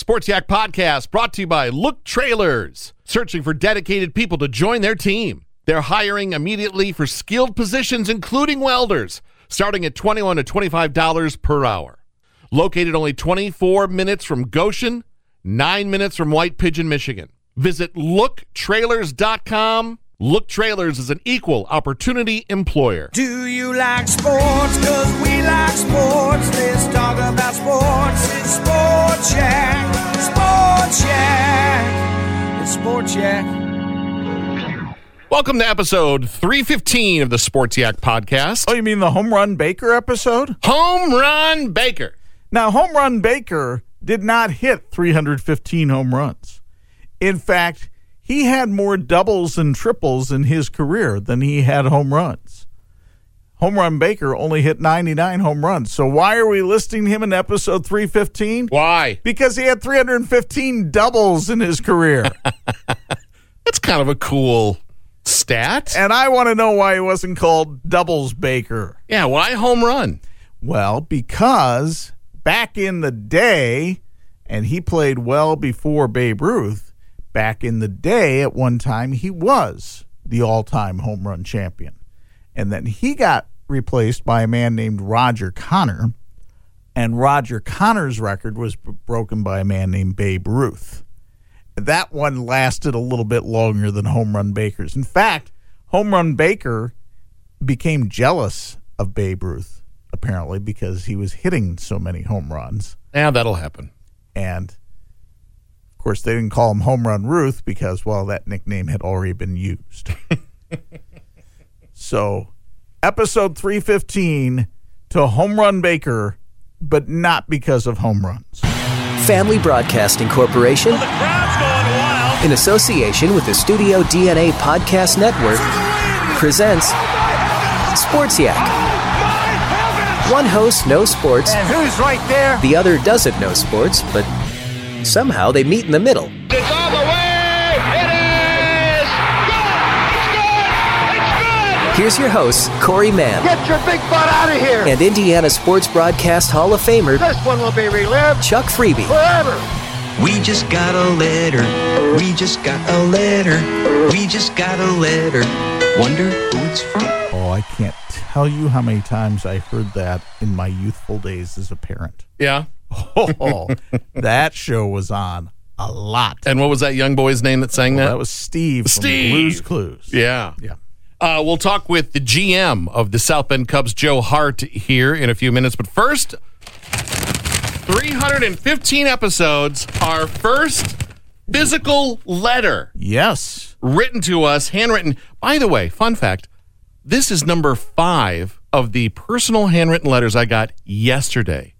Sports Yak Podcast brought to you by Look Trailers, searching for dedicated people to join their team. They're hiring immediately for skilled positions, including welders, starting at 21 to $25 per hour. Located only 24 minutes from Goshen, 9 minutes from White Pigeon, Michigan. Visit looktrailers.com. Look Trailers is an equal opportunity employer. Do you like sports? Cause we like sports. Let's talk about sports. It's Sports Yak. Sports Yak. It's Sports Yak. Welcome to episode 315 of the Sports Yak podcast. Oh, you mean the Home Run Baker episode? Home Run Baker. Now, Home Run Baker did not hit 315 home runs. In fact, he had more doubles and triples in his career than he had home runs. Home Run Baker only hit 99 home runs. So why are we listing him in episode 315? Why? Because he had 315 doubles in his career. That's kind of a cool stat. and I want to know why he wasn't called Doubles Baker. Yeah, why home run? Well, because back in the day, and he played well before Babe Ruth, back in the day, at one time, he was the all time home run champion. And then he got replaced by a man named Roger Connor. And Roger Connor's record was broken by a man named Babe Ruth. That one lasted a little bit longer than Home Run Baker's. In fact, Home Run Baker became jealous of Babe Ruth, apparently, because he was hitting so many home runs. Yeah, that'll happen. And of course, they didn't call him Home Run Ruth because, well, that nickname had already been used. so, episode 315 to Home Run Baker, but not because of home runs. Family Broadcasting Corporation, in association with the Studio DNA Podcast Network, presents Sports Yak. One host knows sports, And who's right there? the other doesn't know sports, but somehow they meet in the middle. It's all the way. It is. Good. It's good. It's good. Here's your host, Corey Mann Get your big butt out of here. and Indiana Sports Broadcast Hall of Famer This one will be relived Chuck Freeby. forever. We just got a letter. We just got a letter. We just got a letter. Wonder who it's from. Oh, I can't tell you how many times I heard that in my youthful days as a parent. Yeah. Oh, that show was on a lot. And what was that young boy's name that sang Well, that? that was Steve from Steve. Blues Clues. yeah. Yeah. Uh, we'll talk with the GM of the South Bend Cubs, Joe Hart, here in a few minutes. But first, 315 episodes, our first physical letter Yes. written to us, handwritten. By the way, fun fact this is number five of the personal handwritten letters I got yesterday.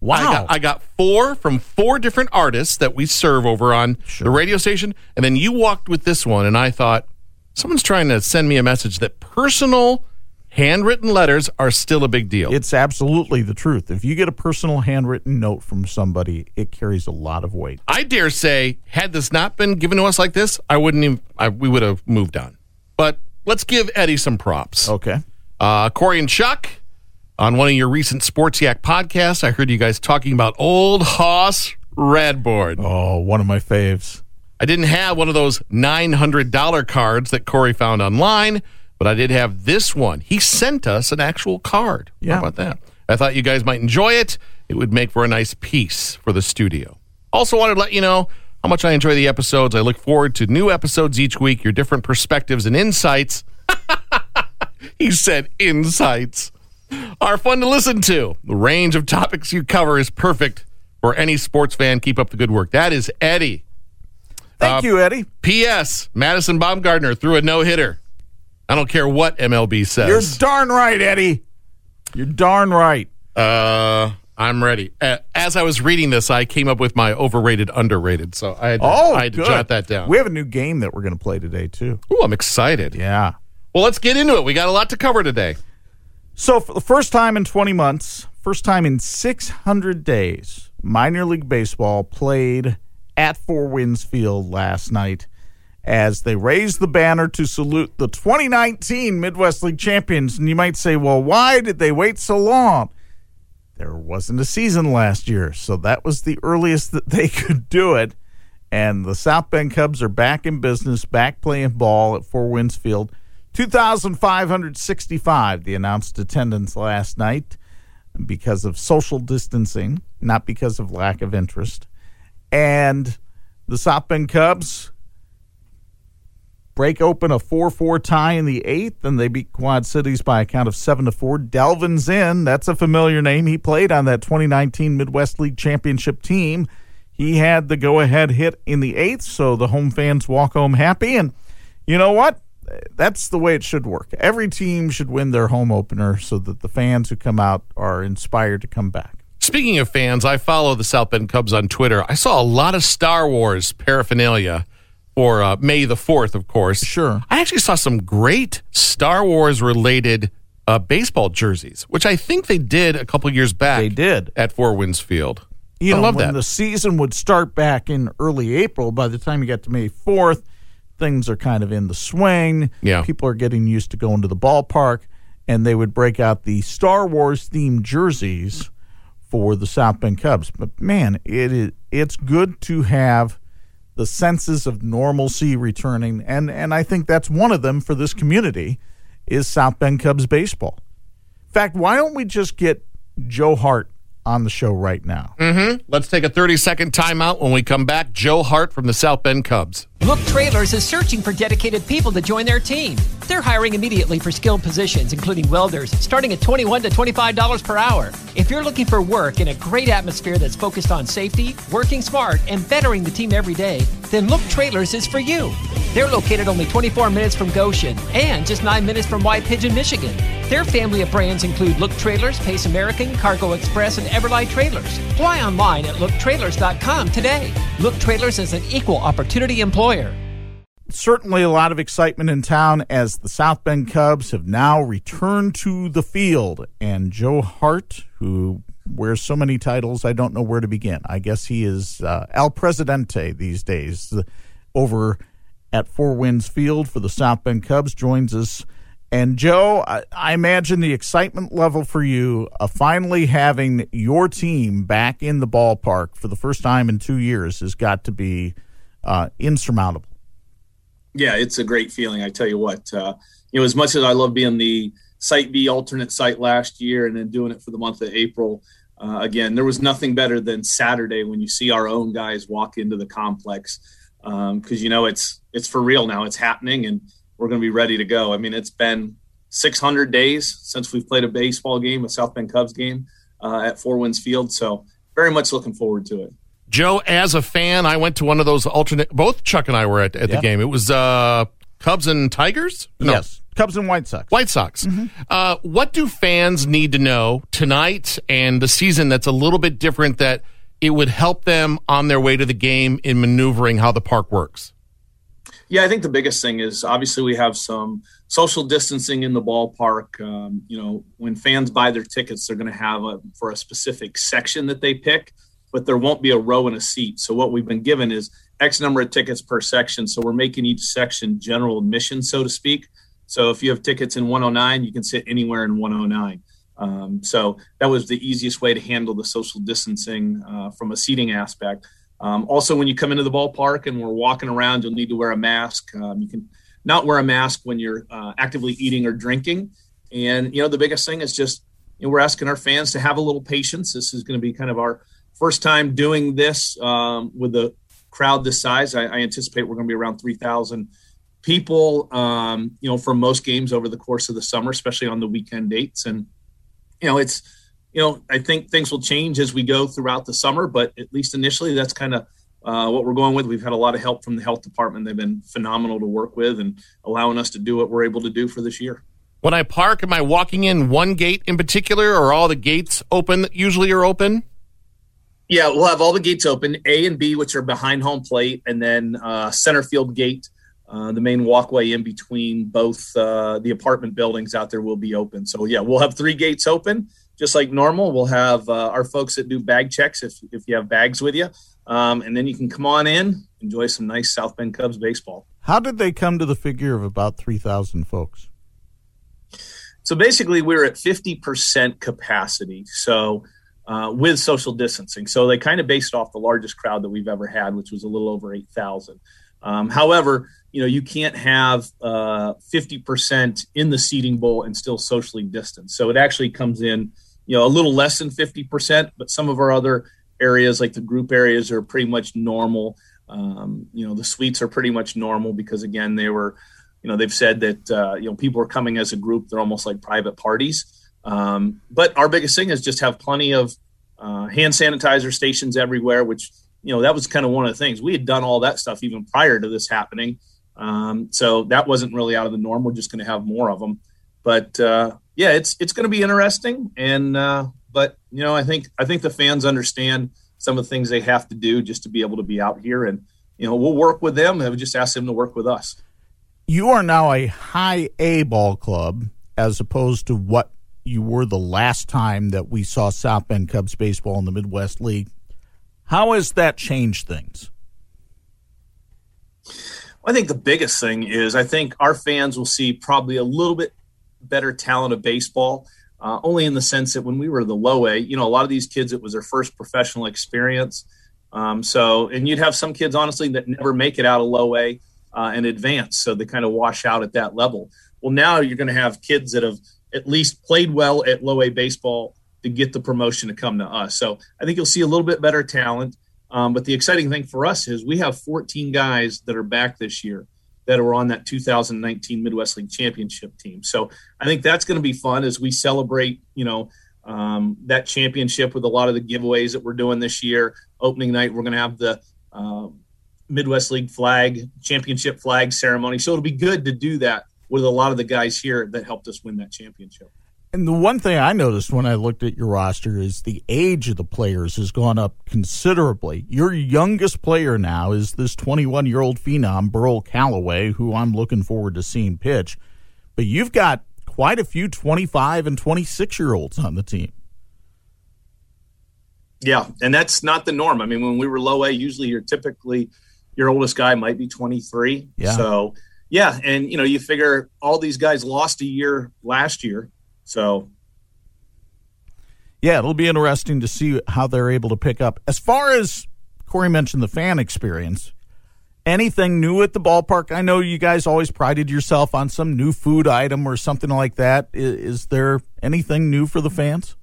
Wow. I got, I got four from four different artists that we serve over on the radio station. And then you walked with this one, and I thought, someone's trying to send me a message that personal handwritten letters are still a big deal. It's absolutely the truth. If you get a personal handwritten note from somebody, it carries a lot of weight. I dare say, had this not been given to us like this, I wouldn't even, I, we would have moved on. But let's give Eddie some props. Okay. Uh, Corey and Chuck, on one of your recent Sports Yak podcasts, I heard you guys talking about Old Hoss Radbourn. Oh, one of my faves. I didn't have one of those $900 cards that Corey found online, but I did have this one. He sent us an actual card. Yeah. How about that? I thought you guys might enjoy it. It would make for a nice piece for the studio. Also, wanted to let you know how much I enjoy the episodes. I look forward to new episodes each week, your different perspectives and insights. he said insights are fun to listen to. The range of topics you cover is perfect for any sports fan. Keep up the good work. That is Eddie. Thank Uh, you, Eddie. P.S. Madison Bumgarner threw a no hitter. I don't care what MLB says. You're darn right, Eddie. You're darn right. Uh, I'm ready. As I was reading this, I came up with my overrated, underrated. So I had to, Oh, I had to jot that down. We have a new game that we're going to play today too. Oh, I'm excited. Yeah. Well, let's get into it. We got a lot to cover today. So for the first time in 20 months, first time in 600 days, minor league baseball played at Four Winds Field last night as they raised the banner to salute the 2019 Midwest League champions. And you might say, well, why did they wait so long? There wasn't a season last year, so that was the earliest that they could do it. And the South Bend Cubs are back in business, back playing ball at Four Winds Field. 2,565, the announced attendance last night because of social distancing, not because of lack of interest. And the South Bend Cubs break open a 4-4 tie in the eighth, and they beat Quad Cities by a count of 7 to 4. Delvin Zinn. That's a familiar name. He played on that 2019 Midwest League Championship team. He had the go-ahead hit in the eighth, so the home fans walk home happy. And you know what? That's the way it should work. Every team should win their home opener so that the fans who come out are inspired to come back. Speaking of fans, I follow the South Bend Cubs on Twitter. I saw a lot of Star Wars paraphernalia for uh, May the 4th, of course. Sure. I actually saw some great Star Wars related uh, baseball jerseys, which I think they did a couple years back. They did. At Four Winds Field. You I know, love when that. the season would start back in early April, by the time you got to May 4th, things are kind of in the swing. Yeah. People are getting used to going to the ballpark, and they would break out the Star Wars themed jerseys for the South Bend Cubs. But man, it is it's good to have the senses of normalcy returning, and and I think that's one of them for this community is South Bend Cubs baseball. In fact, why don't we just get Joe Hart on the show right now? Mm-hmm. Let's take a 30 second timeout. When we come back, Joe Hart from the South Bend Cubs. Look Trailers is searching for dedicated people to join their team. They're hiring immediately for skilled positions, including welders, starting at 21 to $25 per hour. If you're looking for work in a great atmosphere that's focused on safety, working smart, and bettering the team every day, then Look Trailers is for you. They're located only 24 minutes from Goshen and just 9 minutes from White Pigeon, Michigan. Their family of brands include Look Trailers, Pace American, Cargo Express, and Everlight Trailers. Apply online at looktrailers.com today. Look Trailers is an equal opportunity employer. certainly a lot of excitement in town as the South Bend Cubs have now returned to the field. And Joe Hart, who wears so many titles, I don't know where to begin. I guess he is uh, El Presidente these days uh, over at Four Winds Field for the South Bend Cubs, joins us. And Joe, I, imagine the excitement level for you of finally having your team back in the ballpark for the first time in two years has got to be uh, insurmountable. yeah, it's a great feeling. I tell you what, uh, you know, as much as I love being the Site B alternate site last year and then doing it for the month of April, uh, again, there was nothing better than Saturday when you see our own guys walk into the complex because you know it's it's for real now. It's happening, and we're going to be ready to go. I mean, it's been 600 days since we've played a baseball game, a South Bend Cubs game uh, at Four Winds Field. So very much looking forward to it. Joe, as a fan, I went to one of those alternate. Both Chuck and I were at, at Yeah. the game. It was uh, Cubs and Tigers. No, Yes, Cubs and White Sox. White Sox. Uh, what do fans need to know tonight and the season that's a little bit different that it would help them on their way to the game in maneuvering how the park works? Yeah, I think the biggest thing is obviously we have some social distancing in the ballpark. Um, you know, when fans buy their tickets, they're going to have a, for a specific section that they pick, but there won't be a row and a seat. So what we've been given is X number of tickets per section. So we're making each section general admission, so to speak. So if you have tickets in 109, you can sit anywhere in 109. Um, so that was the easiest way to handle the social distancing uh, from a seating aspect. Um, also, when you come into the ballpark and we're walking around, you'll need to wear a mask. Um, you can not wear a mask when you're uh, actively eating or drinking. And you know, the biggest thing is just you know, we're asking our fans to have a little patience. This is going to be kind of our first time doing this um, with a crowd this size. I, I anticipate we're going to be around 3,000 people, um, you know, for most games over the course of the summer, especially on the weekend dates. And, you know, it's, you know, I think things will change as we go throughout the summer, but at least initially, that's kind of uh, what we're going with. We've had a lot of help from the health department. They've been phenomenal to work with and allowing us to do what we're able to do for this year. When I park, am I walking in one gate in particular, or all the gates open that usually are open? Yeah, we'll have all the gates open, A and B, which are behind home plate, and then uh, center field gate, uh, the main walkway in between both uh, the apartment buildings out there will be open. So yeah, we'll have three gates open, just like normal. We'll have uh, our folks that do bag checks if if you have bags with you, um, and then you can come on in, enjoy some nice South Bend Cubs baseball. How did they come to the figure of about three thousand folks? So basically, we're at fifty percent capacity. So uh, with social distancing. So they kind of based off the largest crowd that we've ever had, which was a little over 8,000. Um, however, you know, you can't have uh, 50% in the seating bowl and still socially distance. So it actually comes in, you know, a little less than 50%, but some of our other areas, like the group areas, are pretty much normal. Um, you know, the suites are pretty much normal because, again, they were, you know, they've said that, uh, you know, people are coming as a group. They're almost like private parties. Um, but our biggest thing is just have plenty of uh, hand sanitizer stations everywhere, which, you know, that was kind of one of the things. We had done all that stuff even prior to this happening. Um, so that wasn't really out of the norm. We're just going to have more of them. But uh, yeah, it's it's going to be interesting. And uh, but you know, I think I think the fans understand some of the things they have to do just to be able to be out here, and you know, we'll work with them. And we just ask them to work with us. You are now a high A ball club as opposed to what you were the last time that we saw South Bend Cubs baseball in the Midwest League. How has that changed things? I think the biggest thing is I think our fans will see probably a little bit better talent of baseball, uh, only in the sense that when we were the low A, you know, a lot of these kids, it was their first professional experience. Um, so, and you'd have some kids, honestly, that never make it out of low A uh, and advance. So they kind of wash out at that level. Well, now you're going to have kids that have at least played well at low A baseball to get the promotion to come to us. So I think you'll see a little bit better talent. Um, but the exciting thing for us is we have 14 guys that are back this year that are on that 2019 Midwest League championship team. So I think that's going to be fun as we celebrate, you know, um, that championship with a lot of the giveaways that we're doing this year. Opening night, we're going to have the uh, Midwest League flag, championship flag ceremony. So it'll be good to do that with a lot of the guys here that helped us win that championship. And the one thing I noticed when I looked at your roster is the age of the players has gone up considerably. Your youngest player now is this 21 year old phenom, Burl Carraway, who I'm looking forward to seeing pitch. But you've got quite a few 25 and 26 year olds on the team. Yeah, and that's not the norm. I mean, when we were low A, usually you're typically your oldest guy might be 23. Yeah. So, yeah, and you know, you figure all these guys lost a year last year so, yeah, it'll be interesting to see how they're able to pick up. As far as Corey mentioned, the fan experience, anything new at the ballpark? I know you guys always prided yourself on some new food item or something like that. Is, is there anything new for the fans?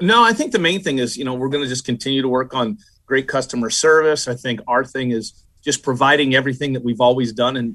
No, I think the main thing is, you know, we're going to just continue to work on great customer service. I think our thing is just providing everything that we've always done and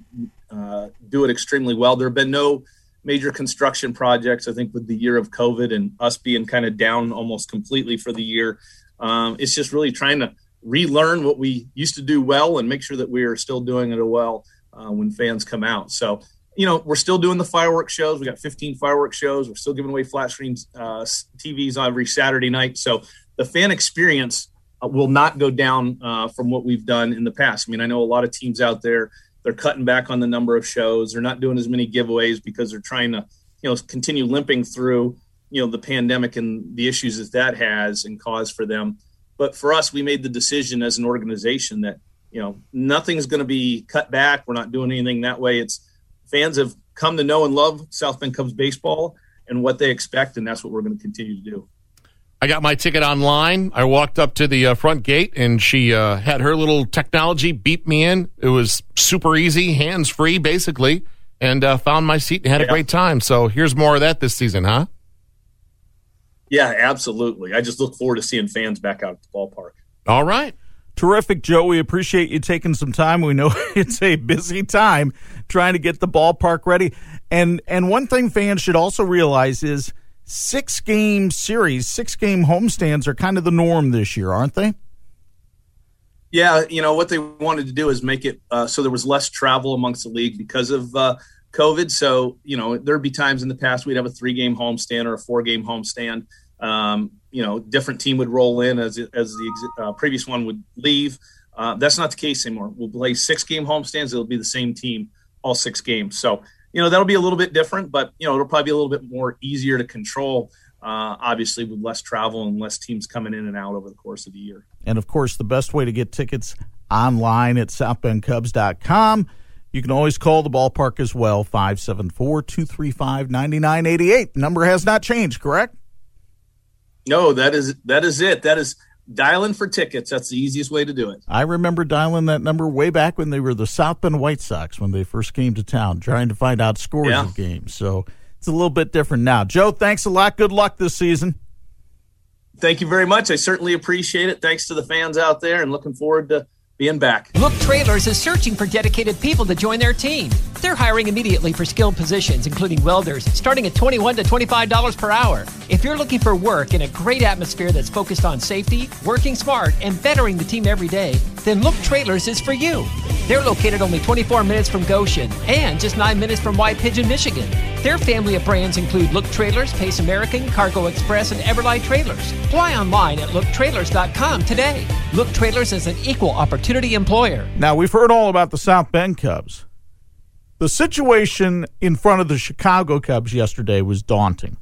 uh, do it extremely well. There have been no major construction projects. I think with the year of COVID and us being kind of down almost completely for the year, um, it's just really trying to relearn what we used to do well and make sure that we are still doing it well uh, when fans come out. So, you know, we're still doing the fireworks shows. We got 15 fireworks shows. We're still giving away flat screens uh, TVs every Saturday night. So the fan experience uh, will not go down uh, from what we've done in the past. I mean, I know a lot of teams out there they're cutting back on the number of shows. They're not doing as many giveaways because they're trying to, you know, continue limping through, you know, the pandemic and the issues that that has and caused for them. But for us, we made the decision as an organization that, you know, nothing's going to be cut back. We're not doing anything that way. It's fans have come to know and love South Bend Cubs baseball and what they expect, and that's what we're going to continue to do. I got my ticket online. I walked up to the uh, front gate and she uh, had her little technology beep me in. It was super easy, hands free, basically, and uh, found my seat and had yeah. a great time. So here's more of that this season, huh? Yeah, absolutely. I just look forward to seeing fans back out at the ballpark. All right. Terrific, Joe. We appreciate you taking some time. We know it's a busy time trying to get the ballpark ready. And and one thing fans should also realize is six game series, six game homestands are kind of the norm this year, aren't they? Yeah, you know what they wanted to do is make it uh, so there was less travel amongst the league because of uh, COVID. So you know there'd be times in the past we'd have a three game homestand or a four game homestand. Um, you know, different team would roll in as as the uh, previous one would leave. Uh, that's not the case anymore. We'll play six game homestands. It'll be the same team all six games. So you know that'll be a little bit different, but you know it'll probably be a little bit more easier to control. Uh, obviously, with less travel and less teams coming in and out over the course of the year. And of course, the best way to get tickets online at southbendcubs.com. You can always call the ballpark as well, 574 235 9988. Number has not changed, correct? No, that is that is it. That is dialing for tickets. That's the easiest way to do it. I remember dialing that number way back when they were the South Bend White Sox when they first came to town, trying to find out scores yeah. of games. So it's a little bit different now. Joe, thanks a lot. Good luck this season. Thank you very much. I certainly appreciate it. Thanks to the fans out there and looking forward to being back. Look Trailers is searching for dedicated people to join their team. They're hiring immediately for skilled positions, including welders, starting at 21 to $25 per hour. If you're looking for work in a great atmosphere that's focused on safety, working smart, and bettering the team every day, then Look Trailers is for you. They're located only 24 minutes from Goshen and just 9 minutes from White Pigeon, Michigan. Their family of brands include Look Trailers, Pace American, Cargo Express, and Everlight Trailers. Fly online at looktrailers.com today. Look Trailers is an equal opportunity employer. Now, we've heard all about the South Bend Cubs. The situation in front of the Chicago Cubs yesterday was daunting.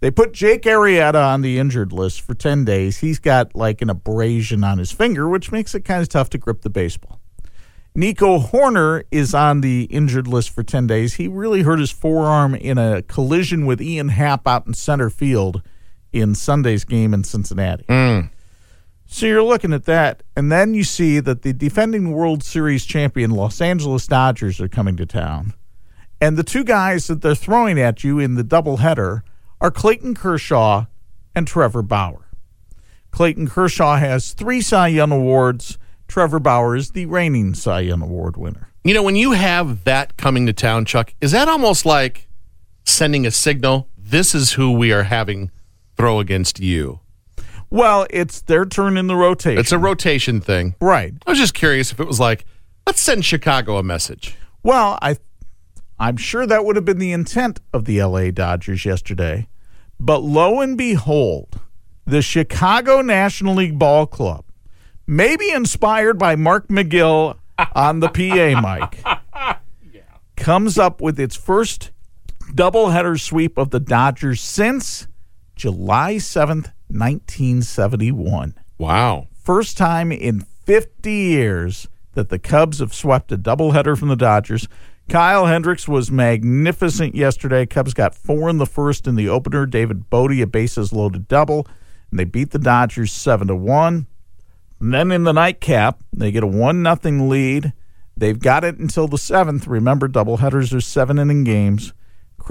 They put Jake Arrieta on the injured list for 10 days. He's got like an abrasion on his finger, which makes it kind of tough to grip the baseball. Nico Hoerner is on the injured list for 10 days. He really hurt his forearm in a collision with Ian Happ out in center field in Sunday's game in Cincinnati. Mm. So you're looking at that, and then you see that the defending World Series champion Los Angeles Dodgers are coming to town. And the two guys that they're throwing at you in the doubleheader are Clayton Kershaw and Trevor Bauer. Clayton Kershaw has three Cy Young Awards. Trevor Bauer is the reigning Cy Young Award winner. You know, when you have that coming to town, Chuck, is that almost like sending a signal? This is who we are having throw against you. Well, it's their turn in the rotation. It's a rotation thing. Right. I was just curious if it was like, let's send Chicago a message. Well, I I'm sure that would have been the intent of the LA Dodgers yesterday. But lo and behold, the Chicago National League Ball Club, maybe inspired by Mark McGill on the PA mic, yeah. comes up with its first doubleheader sweep of the Dodgers since July 7th, 1971. Wow. First time in 50 years that the Cubs have swept a doubleheader from the Dodgers. Kyle Hendricks was magnificent yesterday. Cubs got four in the first in the opener. David Bote a bases loaded double, and they beat the Dodgers seven to one. And then in the nightcap, they get a one nothing lead. They've got it until the seventh. Remember, doubleheaders are seven inning games.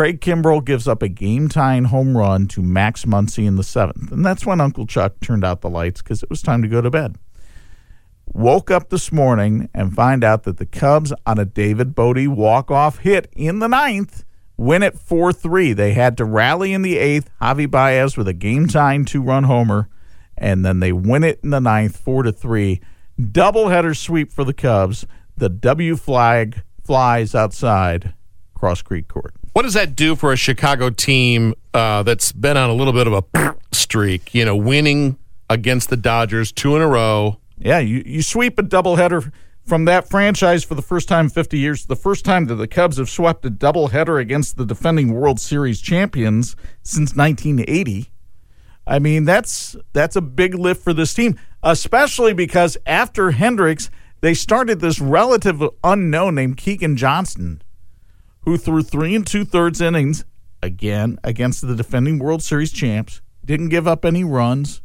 Craig Kimbrel gives up a game tying home run to Max Muncy in the seventh. And that's when Uncle Chuck turned out the lights because it was time to go to bed woke up this morning and find out that the Cubs on a David Bote walk-off hit in the ninth win it 4-3. They had to rally in the eighth. Javi Baez with a game-tying two-run homer, and then they win it in the ninth 4 to 3. Doubleheader sweep for the Cubs. The W flag flies outside Cross Creek Court. What does that do for a Chicago team uh, that's been on a little bit of a streak? You know, winning against the Dodgers two in a row yeah, you, you sweep a doubleheader from that franchise for the first time in 50 years. The first time that the Cubs have swept a doubleheader against the defending World Series champions since 1980. I mean, that's that's a big lift for this team, especially because after Hendricks, they started this relative unknown named Keegan Johnston, who threw three and two thirds innings again against the defending World Series champs, didn't give up any runs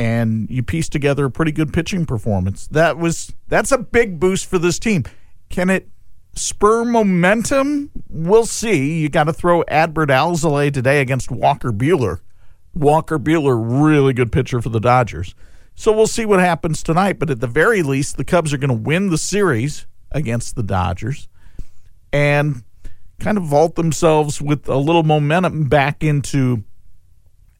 and you pieced together a pretty good pitching performance. That was that's a big boost for this team. Can it spur momentum? We'll see. You got to throw Adbert Alzolay today against Walker Buehler. Walker Buehler, really good pitcher for the Dodgers. So we'll see what happens tonight. But at the very least, the Cubs are going to win the series against the Dodgers and kind of vault themselves with a little momentum back into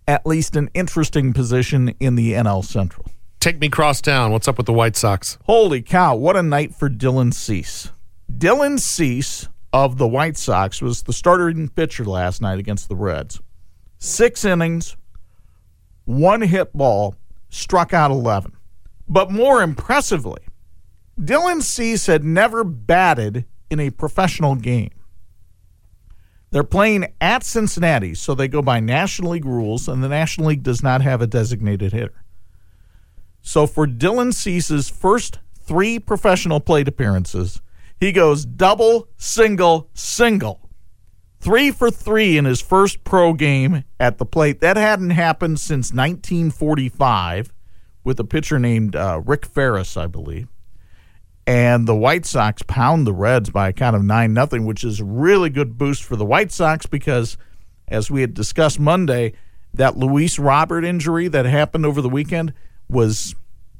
at least an interesting position in the NL Central. Take me cross town. What's up with the White Sox? Holy cow, what a night for Dylan Cease. Dylan Cease of the White Sox was the starting pitcher last night against the Reds. Six innings, one hit ball, struck out 11. But more impressively, Dylan Cease had never batted in a professional game. They're playing at Cincinnati, so they go by National League rules, and the National League does not have a designated hitter. So for Dylan Cease's first three professional plate appearances, he goes double, single, single. Three for three in his first pro game at the plate. That hadn't happened since 1945 with a pitcher named uh, Rick Ferris, I believe. And the White Sox pound the Reds by a count of 9 nothing, which is a really good boost for the White Sox because, as we had discussed Monday, that Luis Robert injury that happened over the weekend was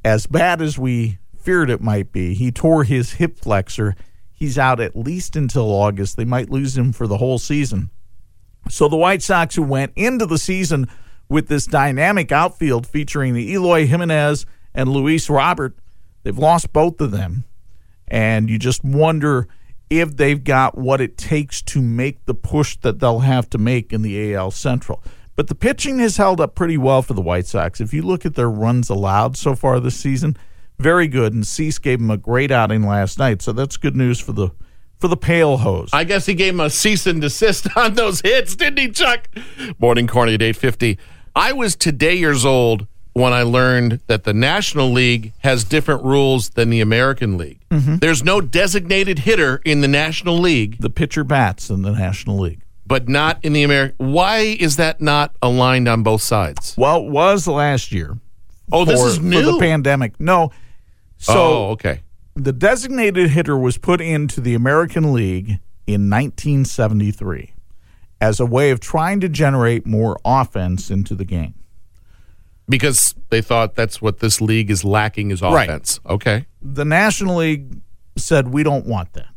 as bad as we feared it might be. He tore his hip flexor. He's out at least until August. They might lose him for the whole season. So the White Sox, who went into the season with this dynamic outfield featuring the Eloy Jimenez and Luis Robert, they've lost both of them. And you just wonder if they've got what it takes to make the push that they'll have to make in the AL Central. But the pitching has held up pretty well for the White Sox. If you look at their runs allowed so far this season, very good. And Cease gave them a great outing last night, so that's good news for the for the pale hose. I guess he gave him a cease and desist on those hits, didn't he, Chuck? Morning Corny at eight fifty. I was today years old when I learned that the National League has different rules than the American League. Mm-hmm. There's no designated hitter in the National League. The pitcher bats in the National League. But not in the American. Why is that not aligned on both sides? Well, it was last year. Oh, this is new. for the pandemic. No, so oh, okay. the designated hitter was put into the American League in 1973 as a way of trying to generate more offense into the game. Because they thought that's what this league is lacking is Right. offense. Okay. The National League said we don't want that.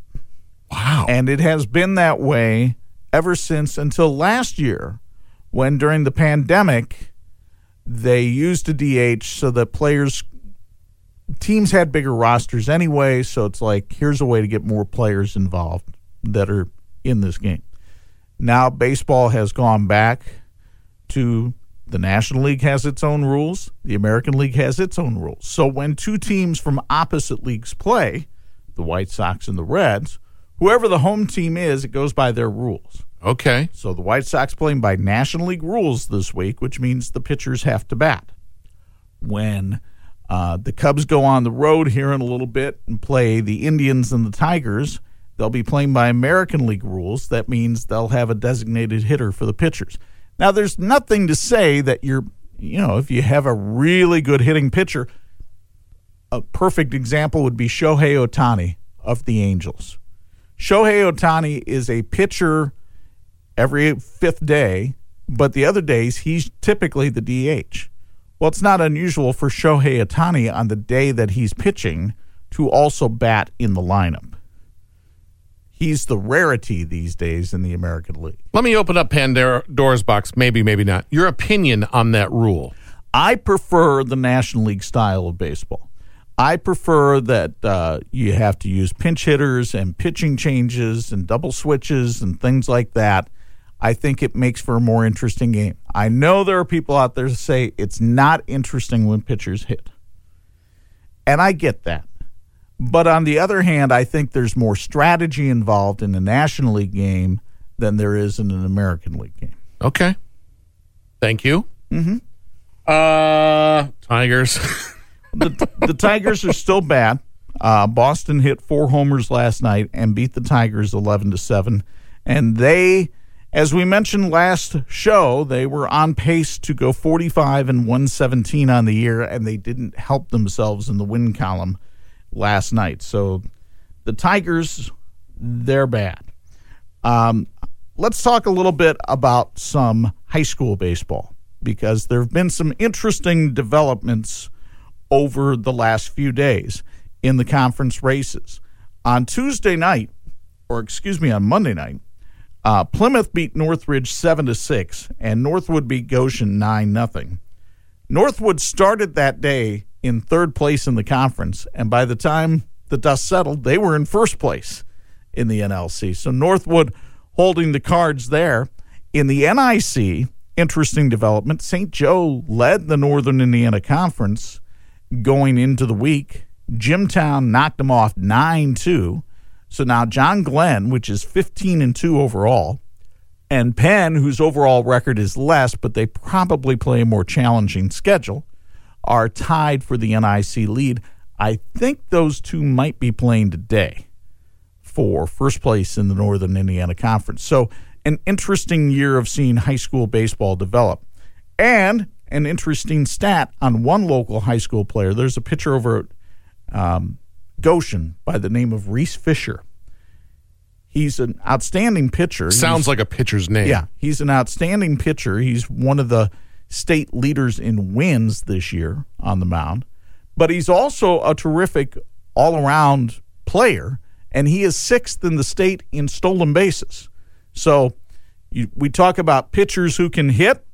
Wow. And it has been that way ever since until last year when during the pandemic they used a DH so that players teams had bigger rosters anyway, so it's like here's a way to get more players involved that are in this game. Now baseball has gone back to the National League has its own rules, the American League has its own rules. So when two teams from opposite leagues play, the White Sox and the Reds, whoever the home team is, it goes by their rules. Okay. So the White Sox playing by National League rules this week, which means the pitchers have to bat. When uh, the Cubs go on the road here in a little bit and play the Indians and the Tigers, they'll be playing by American League rules. That means they'll have a designated hitter for the pitchers. Now, there's nothing to say that you're, you know, if you have a really good hitting pitcher, a perfect example would be Shohei Ohtani of the Angels. Shohei Ohtani is a pitcher every fifth day, but the other days he's typically the DH. Well, it's not unusual for Shohei Ohtani on the day that he's pitching to also bat in the lineup. He's the rarity these days in the American League. Let me open up Pandora's box. Maybe, maybe not. Your opinion on that rule. I prefer the National League style of baseball. I prefer that uh, you have to use pinch hitters and pitching changes and double switches and things like that. I think it makes for a more interesting game. I know there are people out there that say it's not interesting when pitchers hit. And I get that. But on the other hand, I think there's more strategy involved in a National League game than there is in an American League game. Okay. Thank you. Mm-hmm. Uh, Tigers. the, the Tigers are still bad. Uh, Boston hit four homers last night and beat the Tigers eleven to seven, and they, as we mentioned last show, they were on pace to go forty five and one seventeen on the year, and they didn't help themselves in the win column last night. So the Tigers, they're bad. Um, let's talk a little bit about some high school baseball. because there have been some interesting developments over the last few days in the conference races. On Tuesday night, or excuse me, on Monday night, uh, Plymouth beat Northridge seven to six, and Northwood beat Goshen nine nothing. Northwood started that day in third place in the conference, and by the time the dust settled, they were in first place in the NLC. So Northwood holding the cards there. In the NIC, interesting development. St. Joe led the Northern Indiana Conference going into the week. Jimtown knocked them off 9 2. So now John Glenn, which is 15 and 2 overall, and Penn, whose overall record is less, but they probably play a more challenging schedule, are tied for the NIC lead. I think those two might be playing today for first place in the Northern Indiana Conference. So, an interesting year of seeing high school baseball develop. And an interesting stat on one local high school player. There's a pitcher over at um, Goshen by the name of Reese Fisher. He's an outstanding pitcher. Sounds He's- like a pitcher's name. yeah, he's an outstanding pitcher. He's one of the state leaders in wins this year on the mound, but he's also a terrific all around player, and he is sixth in the state in stolen bases. So you, we talk about pitchers who can hit.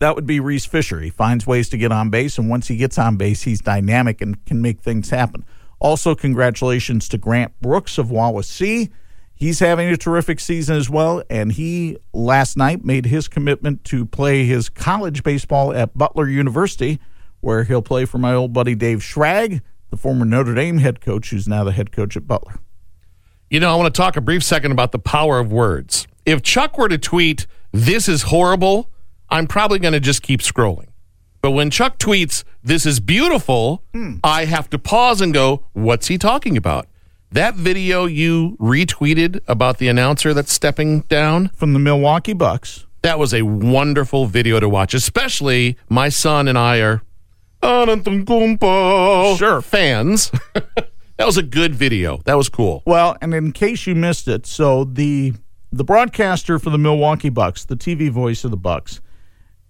That would be Reese Fisher. He finds ways to get on base, and once he gets on base, he's dynamic and can make things happen. Also, congratulations to Grant Brooks of Wawasee. He's having a terrific season as well, and he last night made his commitment to play his college baseball at Butler University, where he'll play for my old buddy Dave Schrag, the former Notre Dame head coach, who's now the head coach at Butler. You know, I want to talk a brief second about the power of words. If Chuck were to tweet, this is horrible, I'm probably going to just keep scrolling. But when Chuck tweets, this is beautiful, hmm. I have to pause and go, what's he talking about? That video you retweeted about the announcer that's stepping down from the Milwaukee Bucks. That was a wonderful video to watch, especially my son and I are sure fans. that was a good video. That was cool. Well, and in case you missed it, so the the broadcaster for the Milwaukee Bucks, the TV voice of the Bucks,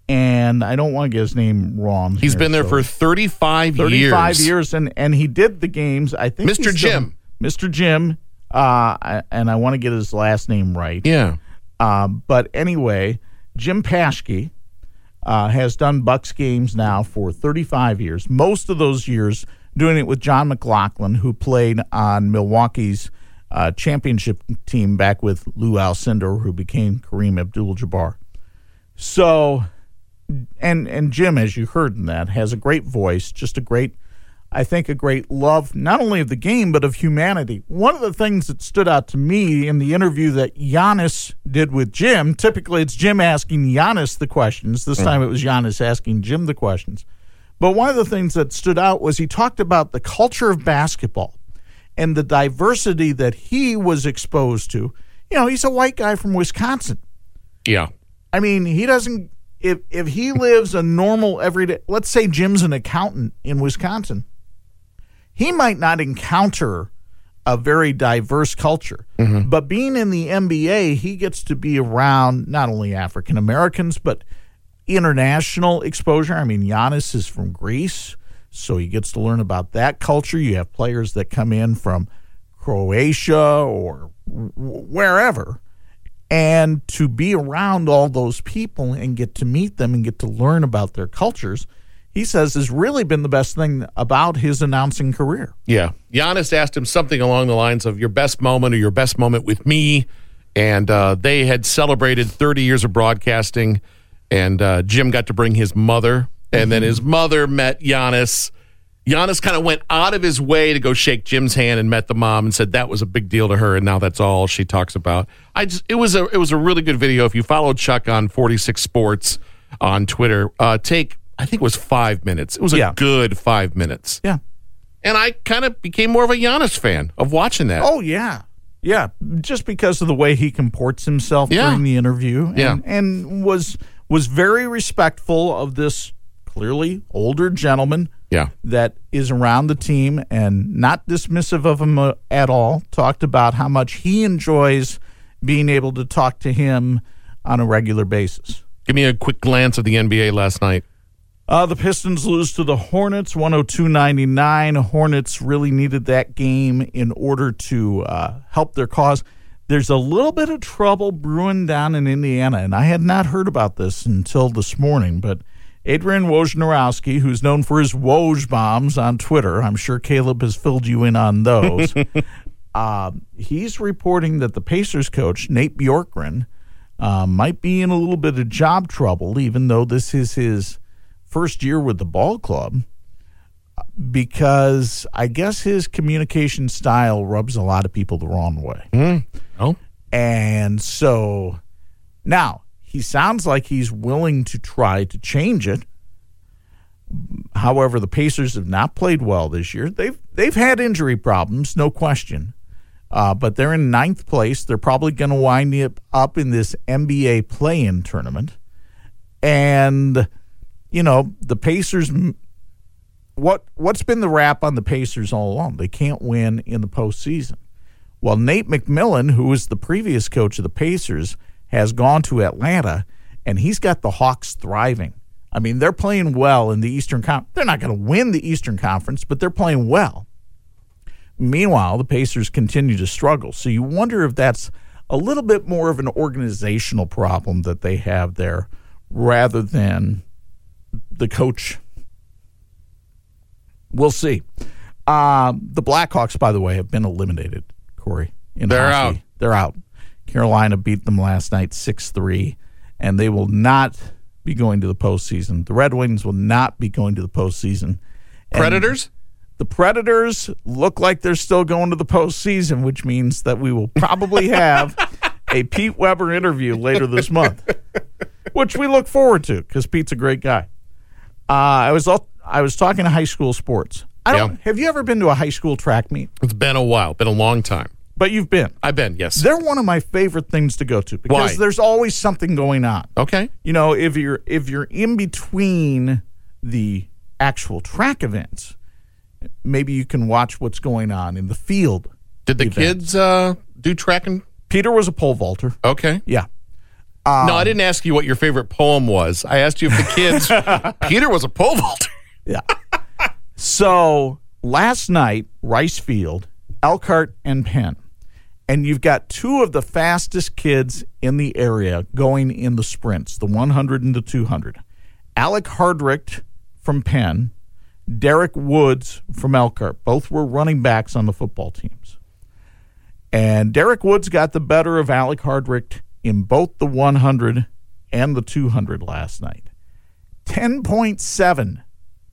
and I don't want to get his name wrong. He's here, been there so- for 35, 35 years. years, and and he did the games. I think Mr. Jim. Mr. Jim, uh, and I want to get his last name right. Yeah. Um, but anyway, Jim Paschke uh, has done Bucks games now for 35 years. Most of those years doing it with Jon McGlocklin, who played on Milwaukee's uh, championship team back with Lou Alcindor, who became Kareem Abdul-Jabbar. So, and and Jim, as you heard in that, has a great voice, just a great, I think, a great love not only of the game but of humanity. One of the things that stood out to me in the interview that Giannis did with Jim, typically it's Jim asking Giannis the questions. This mm. time it was Giannis asking Jim the questions. But one of the things that stood out was he talked about the culture of basketball and the diversity that he was exposed to. You know, he's a white guy from Wisconsin. Yeah. I mean, he doesn't. If if he lives a normal everyday, let's say Jim's an accountant in Wisconsin, he might not encounter a very diverse culture. Mm-hmm. But being in the NBA, he gets to be around not only African Americans but international exposure. I mean, Giannis is from Greece, so he gets to learn about that culture. You have players that come in from Croatia or wherever and to be around all those people and get to meet them and get to learn about their cultures, he says has really been the best thing about his announcing career. Yeah. Giannis asked him something along the lines of your best moment or your best moment with me. And uh, they had celebrated 30 years of broadcasting. And uh, Jim got to bring his mother. And then his mother met Giannis. Giannis kind of went out of his way to go shake Jim's hand and met the mom and said that was a big deal to her. And now that's all she talks about. I just it was a it was a really good video. If you follow Chuck on 46 Sports on Twitter, uh, take I think it was five minutes. It was a Yeah. good five minutes. Yeah. And I kind of became more of a Giannis fan of watching that. Oh yeah, yeah. Just because of the way he comports himself Yeah. during the interview, and, Yeah. and was was very respectful of this clearly older gentleman. Yeah. that is around the team and not dismissive of him uh, at all. Talked about how much he enjoys being able to talk to him on a regular basis. Give me a quick glance at the NBA last night. Uh, the Pistons lose to the Hornets 102 99. Hornets really needed that game in order to uh, help their cause. There's a little bit of trouble brewing down in Indiana, and I had not heard about this until this morning, but Adrian Wojnarowski, who's known for his Woj bombs on Twitter, I'm sure Caleb has filled you in on those. uh, he's reporting that the Pacers coach, Nate Bjorkgren, uh, might be in a little bit of job trouble, even though this is his first year with the ball club, because I guess his communication style rubs a lot of people the wrong way. Mm. Oh. And so now he sounds like he's willing to try to change it. However, the Pacers have not played well this year. They've they've had injury problems, no question. Uh, but they're in ninth place. They're probably going to wind up, up in this NBA play-in tournament. And you know, the Pacers what what's been the rap on the Pacers all along? They can't win in the postseason. Well, Nate McMillan, who was the previous coach of the Pacers, has gone to Atlanta, and he's got the Hawks thriving. I mean, they're playing well in the Eastern Conference. They're not going to win the Eastern Conference, but they're playing well. Meanwhile, the Pacers continue to struggle. So you wonder if that's a little bit more of an organizational problem that they have there rather than the coach. We'll see. Uh, the Blackhawks, by the way, have been eliminated, Corey. They're hockey. out. They're out. Carolina beat them last night 6 3, and they will not be going to the postseason. The Red Wings will not be going to the postseason. And Predators? The Predators look like they're still going to the postseason, which means that we will probably have a Pete Weber interview later this month, which we look forward to because Pete's a great guy. Uh, I was all, I was talking to high school sports. I don't. Yeah. Have you ever been to a high school track meet? It's been a while, been a long time. But you've been. I've been, yes. They're one of my favorite things to go to because Why? there's always something going on. okay. You know, if you're if you're in between the actual track events, maybe you can watch what's going on in the field. Did the events. kids uh, do track and? Peter was a pole vaulter. Okay. Yeah. No, um, I didn't ask you what your favorite poem was. I asked you if the kids. Peter was a pole vaulter. Yeah. so last night, Rice Field, Elkhart, and Penn. And you've got two of the fastest kids in the area going in the sprints, the 100 and the 200. Alec Hardrick from Penn, Derek Woods from Elkhart. Both were running backs on the football teams. And Derek Woods got the better of Alec Hardrick in both the 100 and the 200 last night. 10.7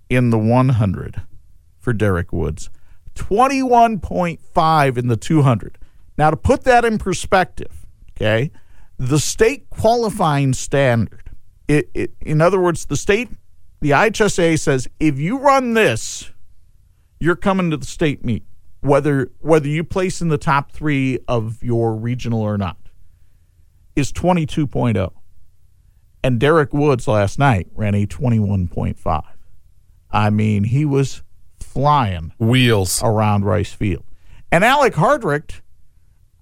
in the 100 for Derek Woods, 21.5 in the 200. Now, to put that in perspective, okay, the state qualifying standard, it, it, in other words, the state, the IHSA says if you run this, you're coming to the state meet, whether whether you place in the top three of your regional or not, is 22.0. And Derek Woods last night ran a 21.5. I mean, he was flying Wheels. around Rice Field. And Alec Hardrick,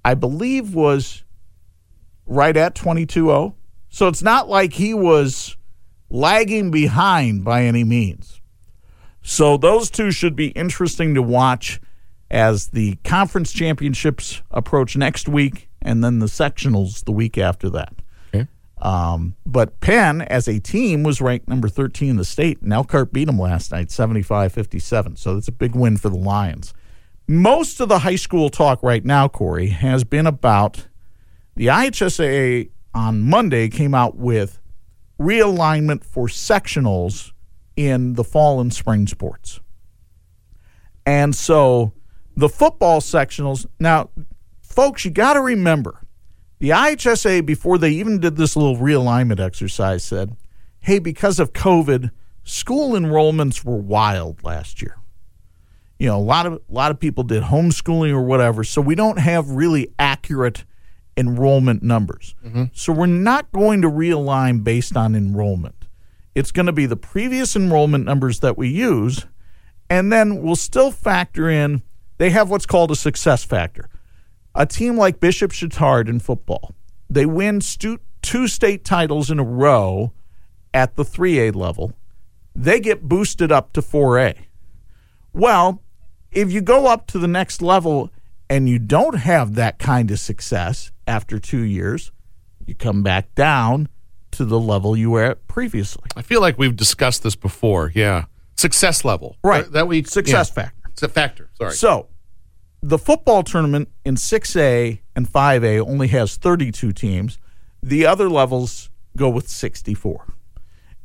I believe, was right at 22.0. So it's not like he was lagging behind by any means. So those two should be interesting to watch as the conference championships approach next week and then the sectionals the week after that. Okay. Um, but Penn, as a team, was ranked number 13 in the state, and Elkhart beat them last night, 75 57. So that's a big win for the Lions. Most of the high school talk right now, Corey, has been about the IHSA on Monday came out with realignment for sectionals in the fall and spring sports. And so the football sectionals, now, folks, you got to remember the IHSA, before they even did this little realignment exercise, said, hey, because of COVID, school enrollments were wild last year. You know, a lot of a lot of people did homeschooling or whatever, so we don't have really accurate enrollment numbers. Mm-hmm. So we're not going to realign based on enrollment. It's going to be the previous enrollment numbers that we use, and then we'll still factor in they have what's called a success factor. A team like Bishop Chatard in football, they win stu- two state titles in a row at the 3A level, they get boosted up to 4A. Well, if you go up to the next level and you don't have that kind of success after two years, you come back down to the level you were at previously. I feel like we've discussed this before. Yeah. Success level. Right. That, that we Success yeah. factor. It's a factor. Sorry. So, the football tournament in 6A and 5A only has 32 teams. The other levels go with 64.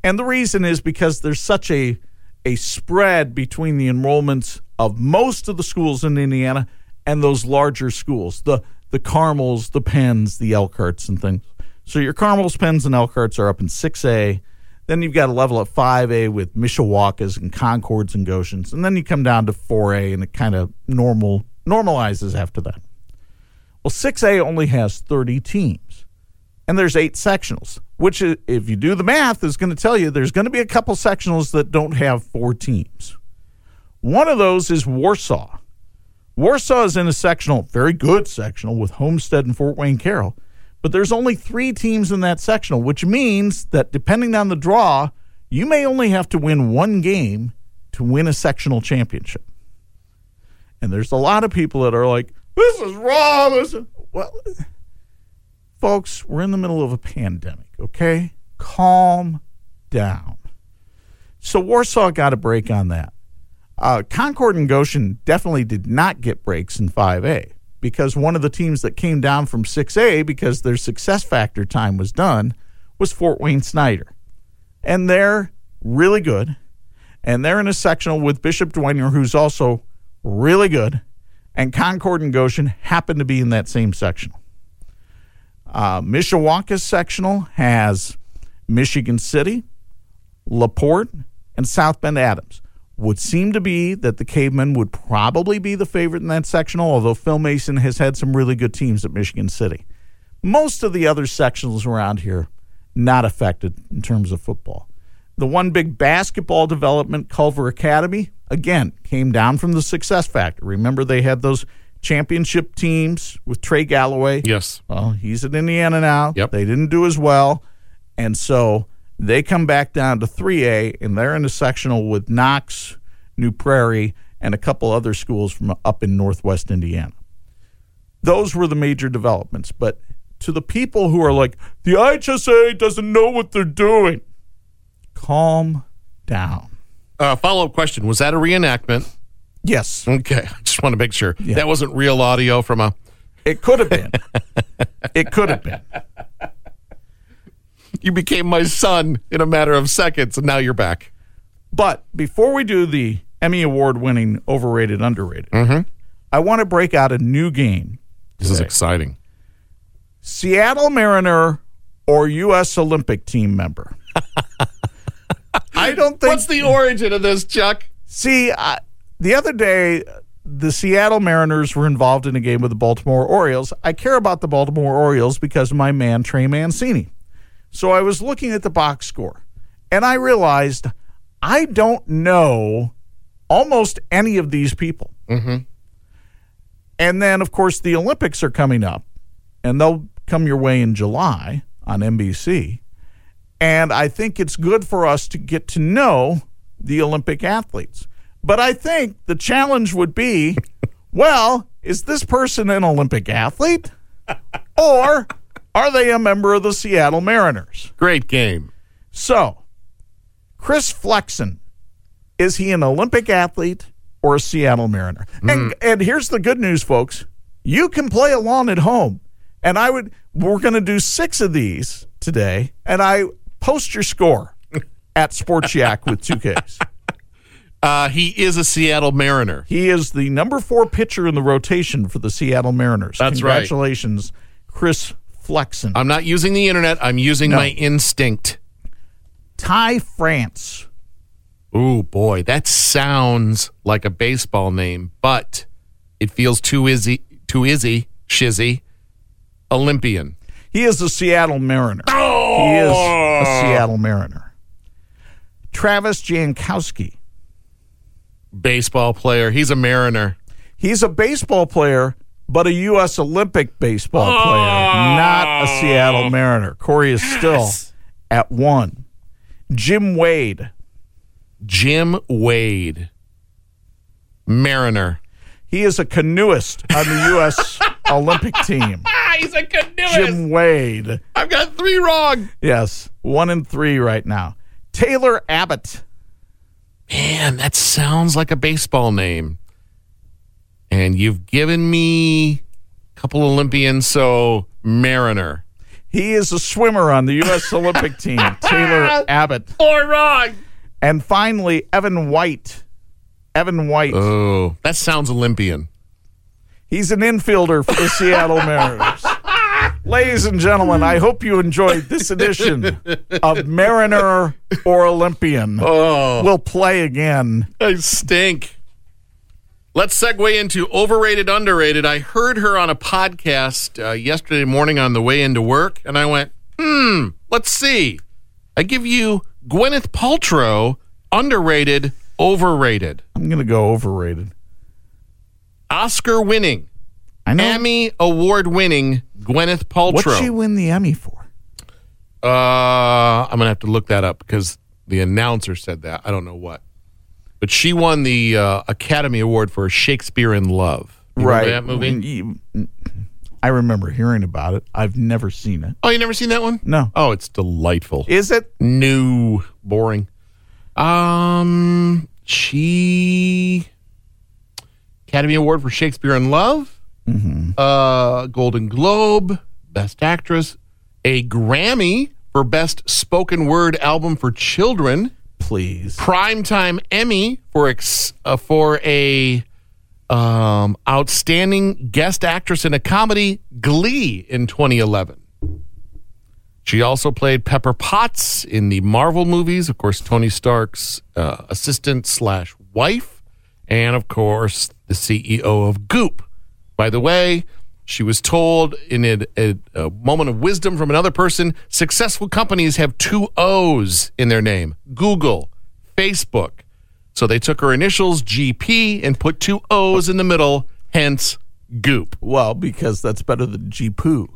And the reason is because there's such a a spread between the enrollments of most of the schools in Indiana and those larger schools, the the Carmels, the Penns, the Elkharts, and things. So your Carmels, Penns, and Elkharts are up in 6A. Then you've got a level at 5A with Mishawaka's and Concords and Goshens. And then you come down to 4A and it kind of normal normalizes after that. Well, 6A only has 30 teams. And there's eight sectionals, which if you do the math is going to tell you there's going to be a couple sectionals that don't have four teams. One of those is Warsaw. Warsaw is in a sectional, very good sectional with Homestead and Fort Wayne Carroll. But there's only three teams in that sectional, which means that depending on the draw, you may only have to win one game to win a sectional championship. And there's a lot of people that are like, this is wrong. This is... Well, folks, we're in the middle of a pandemic, okay? Calm down. So Warsaw got a break on that. Uh, Concord and Goshen definitely did not get breaks in 5A because one of the teams that came down from 6A because their success factor time was done was Fort Wayne Snyder. And they're really good. And they're in a sectional with Bishop Dwenger, who's also really good. And Concord and Goshen happen to be in that same sectional. Uh, Mishawaka's sectional has Michigan City, LaPorte, and South Bend Adams. Would seem to be that the Cavemen would probably be the favorite in that sectional, although Phil Mason has had some really good teams at Michigan City. Most of the other sectionals around here not affected in terms of football. The one big basketball development, Culver Academy, again, came down from the success factor. Remember, they had those championship teams with Trey Galloway. Yes. Well, he's at Indiana now. Yep. They didn't do as well. And so they come back down to 3A, and they're in a sectional with Knox, New Prairie, and a couple other schools from up in northwest Indiana. Those were the major developments. But to the people who are like, the IHSA doesn't know what they're doing, calm down. Uh, Follow up question Was that a reenactment? Yes, Okay. I just want to make sure. Yeah. That wasn't real audio from a. it could have been. it could have been. You became my son in a matter of seconds, and now you're back. But before we do the Emmy Award winning overrated, underrated, Mm-hmm. I want to break out a new game This is exciting. Seattle Mariner or U.S. Olympic team member. I don't think. What's the origin of this, Chuck? See, I, the other day, the Seattle Mariners were involved in a game with the Baltimore Orioles. I care about the Baltimore Orioles because of my man, Trey Mancini. So I was looking at the box score and I realized I don't know almost any of these people. Mm-hmm. And then, of course, the Olympics are coming up, and they'll come your way in July on NBC. And I think it's good for us to get to know the Olympic athletes. But I think the challenge would be well, is this person an Olympic athlete? Or are they a member of the Seattle Mariners? Great game. So, Chris Flexen, is he an Olympic athlete or a Seattle Mariner? And hmm. and here's the good news, folks. You can play along at home. And I would we're gonna do six of these today, and I post your score at Sports Yak with two Ks. Uh, he is a Seattle Mariner. He is the number four pitcher in the rotation for the Seattle Mariners. That's right. Congratulations, Chris Flexen. I'm not using the internet. I'm using No. my instinct. Ty France. Ooh, boy, that sounds like a baseball name, but it feels too izzy, too izzy, shizzy. Olympian. He is a Seattle Mariner. Oh! He is a oh. Seattle Mariner. Travis Jankowski. Baseball player. He's a Mariner. He's a baseball player, but a U.S. Olympic baseball oh. player, not a Seattle Mariner. Corey is still at one. Jim Wade. Jim Wade. Mariner. He is a canoeist on the U.S. Olympic team. Ah, he's a canoeist. Jim Wade. I've got three wrong. Yes, one and three right now. Taylor Abbott. Man, that sounds like a baseball name. And you've given me a couple Olympians, so Mariner. He is a swimmer on the U.S. Olympic team. Taylor Abbott. Four wrong. And finally, Evan White. Evan White. Oh, that sounds Olympian. He's an infielder for the Seattle Mariners. Ladies and gentlemen, I hope you enjoyed this edition of Mariner or Olympian. Oh, We'll play again. I stink. Let's segue into overrated, underrated. I heard her on a podcast uh, yesterday morning on the way into work, and I went, hmm, let's see. I give you Gwyneth Paltrow, underrated, overrated. I'm going to go overrated. Oscar winning, I know. Emmy award winning Gwyneth Paltrow. What'd she Paltrow. win the Emmy for? Uh, I'm gonna have to look that up because the announcer said that. I don't know what, but she won the uh, Academy Award for Shakespeare in Love. You remember that movie? I remember hearing about it. I've never seen it. Oh, you never seen that one? No. Oh, it's delightful. Is it? New, boring. Um, she Academy Award for Shakespeare in Love, uh, Golden Globe, Best Actress, a Grammy for Best Spoken Word Album for Children, Please. Primetime Emmy for ex, uh, for a um, outstanding guest actress in a comedy, Glee, in 2011. She also played Pepper Potts in the Marvel movies, of course, Tony Stark's uh, assistant slash wife, and of course, the CEO of Goop. By the way, she was told in a, a, a moment of wisdom from another person successful companies have two O's in their name Google, Facebook. So they took her initials, GP, and put two O's in the middle, hence Goop. Well, because that's better than G Poo.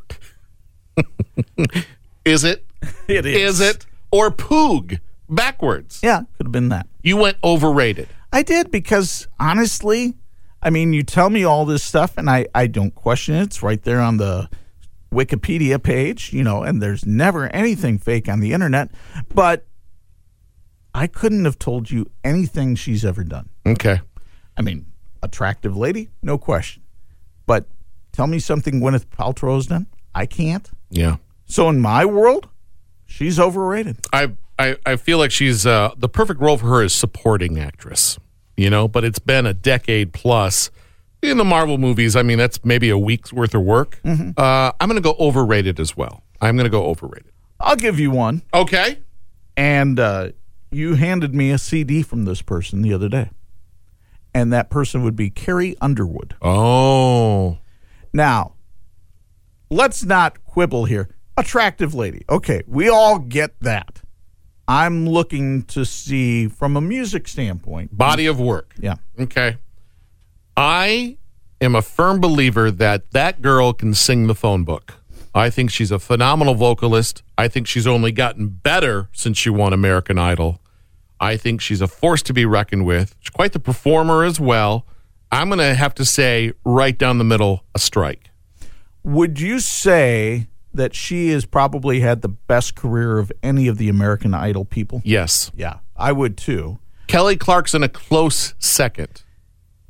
Is it? It Is Is it? Or Poog, backwards. Yeah, could have been that. You went overrated. I did because honestly, I mean, you tell me all this stuff and I, I don't question it. It's right there on the Wikipedia page, you know, and there's never anything fake on the internet. But I couldn't have told you anything she's ever done. Okay. I mean, attractive lady, no question. But tell me something Gwyneth Paltrow's done. I can't. Yeah. So in my world, she's overrated. I I, I feel like she's uh, the perfect role for her is supporting actress, you know. But it's been a decade plus in the Marvel movies. I mean, that's maybe a week's worth of work. Uh, I'm going to go overrated as well. I'm going to go overrated. I'll give you one. Okay. And uh, you handed me a CD from this person the other day. And that person would be Carrie Underwood. Oh. Now, let's not quibble here. Attractive lady. Okay, we all get that. I'm looking to see from a music standpoint. Body of work. Yeah. Okay. I am a firm believer that that girl can sing the phone book. I think she's a phenomenal vocalist. I think she's only gotten better since she won American Idol. I think she's a force to be reckoned with. She's quite the performer as well. I'm going to have to say, right down the middle, a strike. Would you say that she has probably had the best career of any of the American Idol people? Yes. Yeah, I would too. Kelly Clarkson, a close second.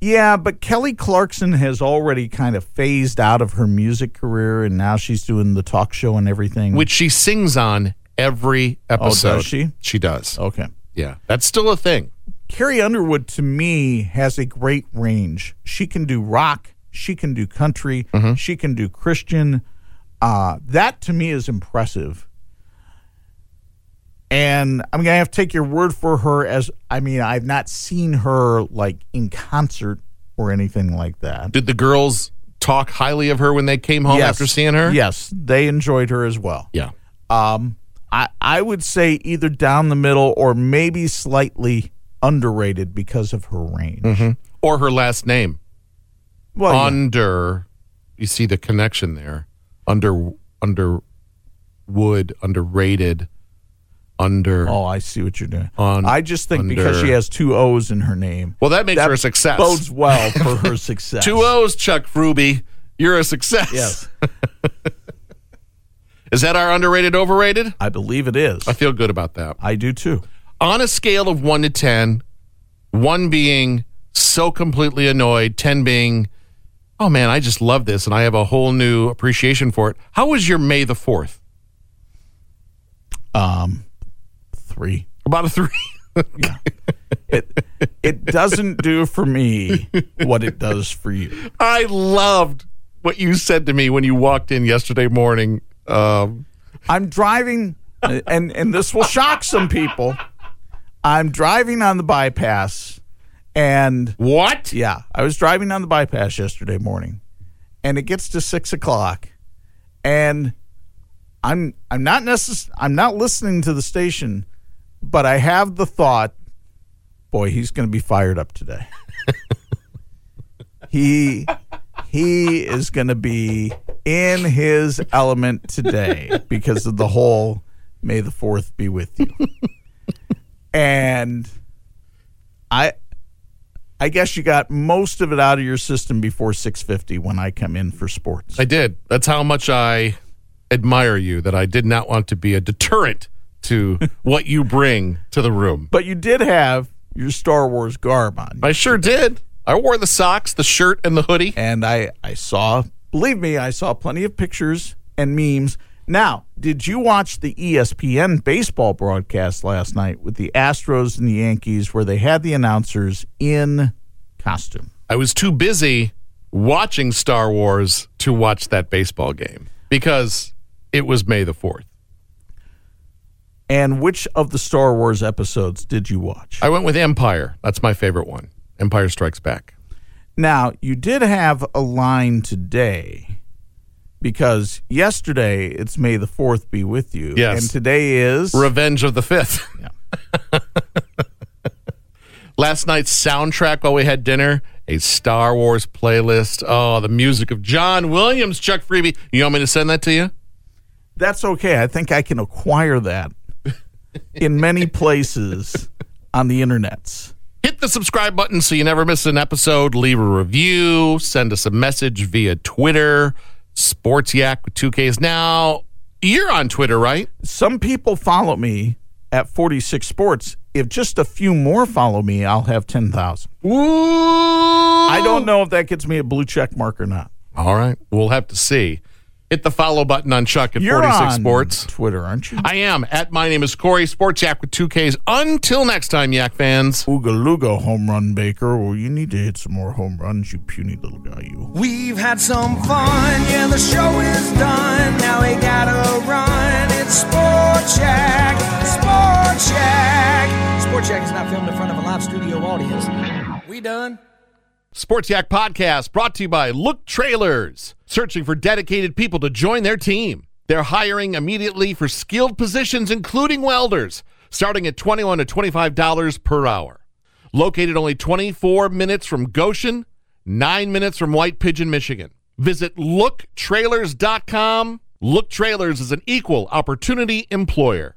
Yeah, but Kelly Clarkson has already kind of phased out of her music career, and now she's doing the talk show and everything. Which she sings on every episode. Oh, does she? She does. Okay. Yeah. That's still a thing. Carrie Underwood, to me, has a great range. She can do rock, she can do country, Mm-hmm. she can do Christian. Uh, that to me is impressive. And I'm gonna have to take your word for her as I mean, I've not seen her like in concert or anything like that. Did the girls talk highly of her when they came home Yes. after seeing her? Yes, they enjoyed her as well. Yeah. Um, I I would say either down the middle or maybe slightly underrated because of her range. Or her last name. Well, yeah. Under you see the connection there. Under under wood, underrated, under. Oh, I see what you're doing. On- I just think because she has two O's in her name. Well, that makes her a success. Bodes well for her success. Two O's, Chuck Freeby. You're a success. Yes, Is that our underrated, overrated? I believe it is. I feel good about that. I do too. On a scale of one to 10, one being so completely annoyed, 10 being, oh man, I just love this and I have a whole new appreciation for it. How was your May the 4th? Um, three. About a three. It it doesn't do for me what it does for you. I loved what you said to me when you walked in yesterday morning. Um, I'm driving, and and this will shock some people. I'm driving on the bypass, and what? yeah, I was driving on the bypass yesterday morning, and it gets to six o'clock, and I'm I'm not necess- I'm not listening to the station, but I have the thought, boy, he's going to be fired up today. he he is going to be in his element today because of the whole May the Fourth be with you, and I. I guess you got most of it out of your system before 6:50 when I come in for sports. I did. That's how much I admire you, that I did not want to be a deterrent to what you bring to the room. But you did have your Star Wars garb on. I sure did. I wore the socks, the shirt, and the hoodie. And I, I saw, believe me, I saw plenty of pictures and memes. Now, did you watch the ESPN baseball broadcast last night with the Astros and the Yankees where they had the announcers in costume? I was too busy watching Star Wars to watch that baseball game because it was May the 4th. And which of the Star Wars episodes did you watch? I went with Empire. That's my favorite one. Empire Strikes Back. Now, you did have a line today because yesterday it's May the 4th be with you. Yes. And today is. Revenge of the Fifth. Yeah. Last night's soundtrack while we had dinner, a Star Wars playlist. Oh, the music of John Williams, Chuck Freeby. You want me to send that to you? That's okay. I think I can acquire that in many places on the internets. Hit the subscribe button so you never miss an episode. Leave a review. Send us a message via Twitter. Sports Yak with 2Ks. Now, you're on Twitter, right? Some people follow me at 46 Sports. If just a few more follow me, I'll have 10,000. Ooh. I don't know if that gets me a blue check mark or not. All right. We'll have to see. Hit the follow button on Chuck at You're 46 on Sports. Twitter, aren't you? I am. At my name is Corey, Sports Yak with 2Ks. Until next time, Yak fans. Ooga Luga home run baker. Well, you need to hit some more home runs, you puny little guy, you. We've had some fun, yeah, the show is done. Now we gotta run. It's Sport Check, Sport Check. Sport Check is not filmed in front of a live studio audience. We done? Sports Yak Podcast brought to you by Look Trailers, searching for dedicated people to join their team. They're hiring immediately for skilled positions, including welders, starting at 21 to $25 per hour. Located only 24 minutes from Goshen, 9 minutes from White Pigeon, Michigan. Visit looktrailers.com. Look Trailers is an equal opportunity employer.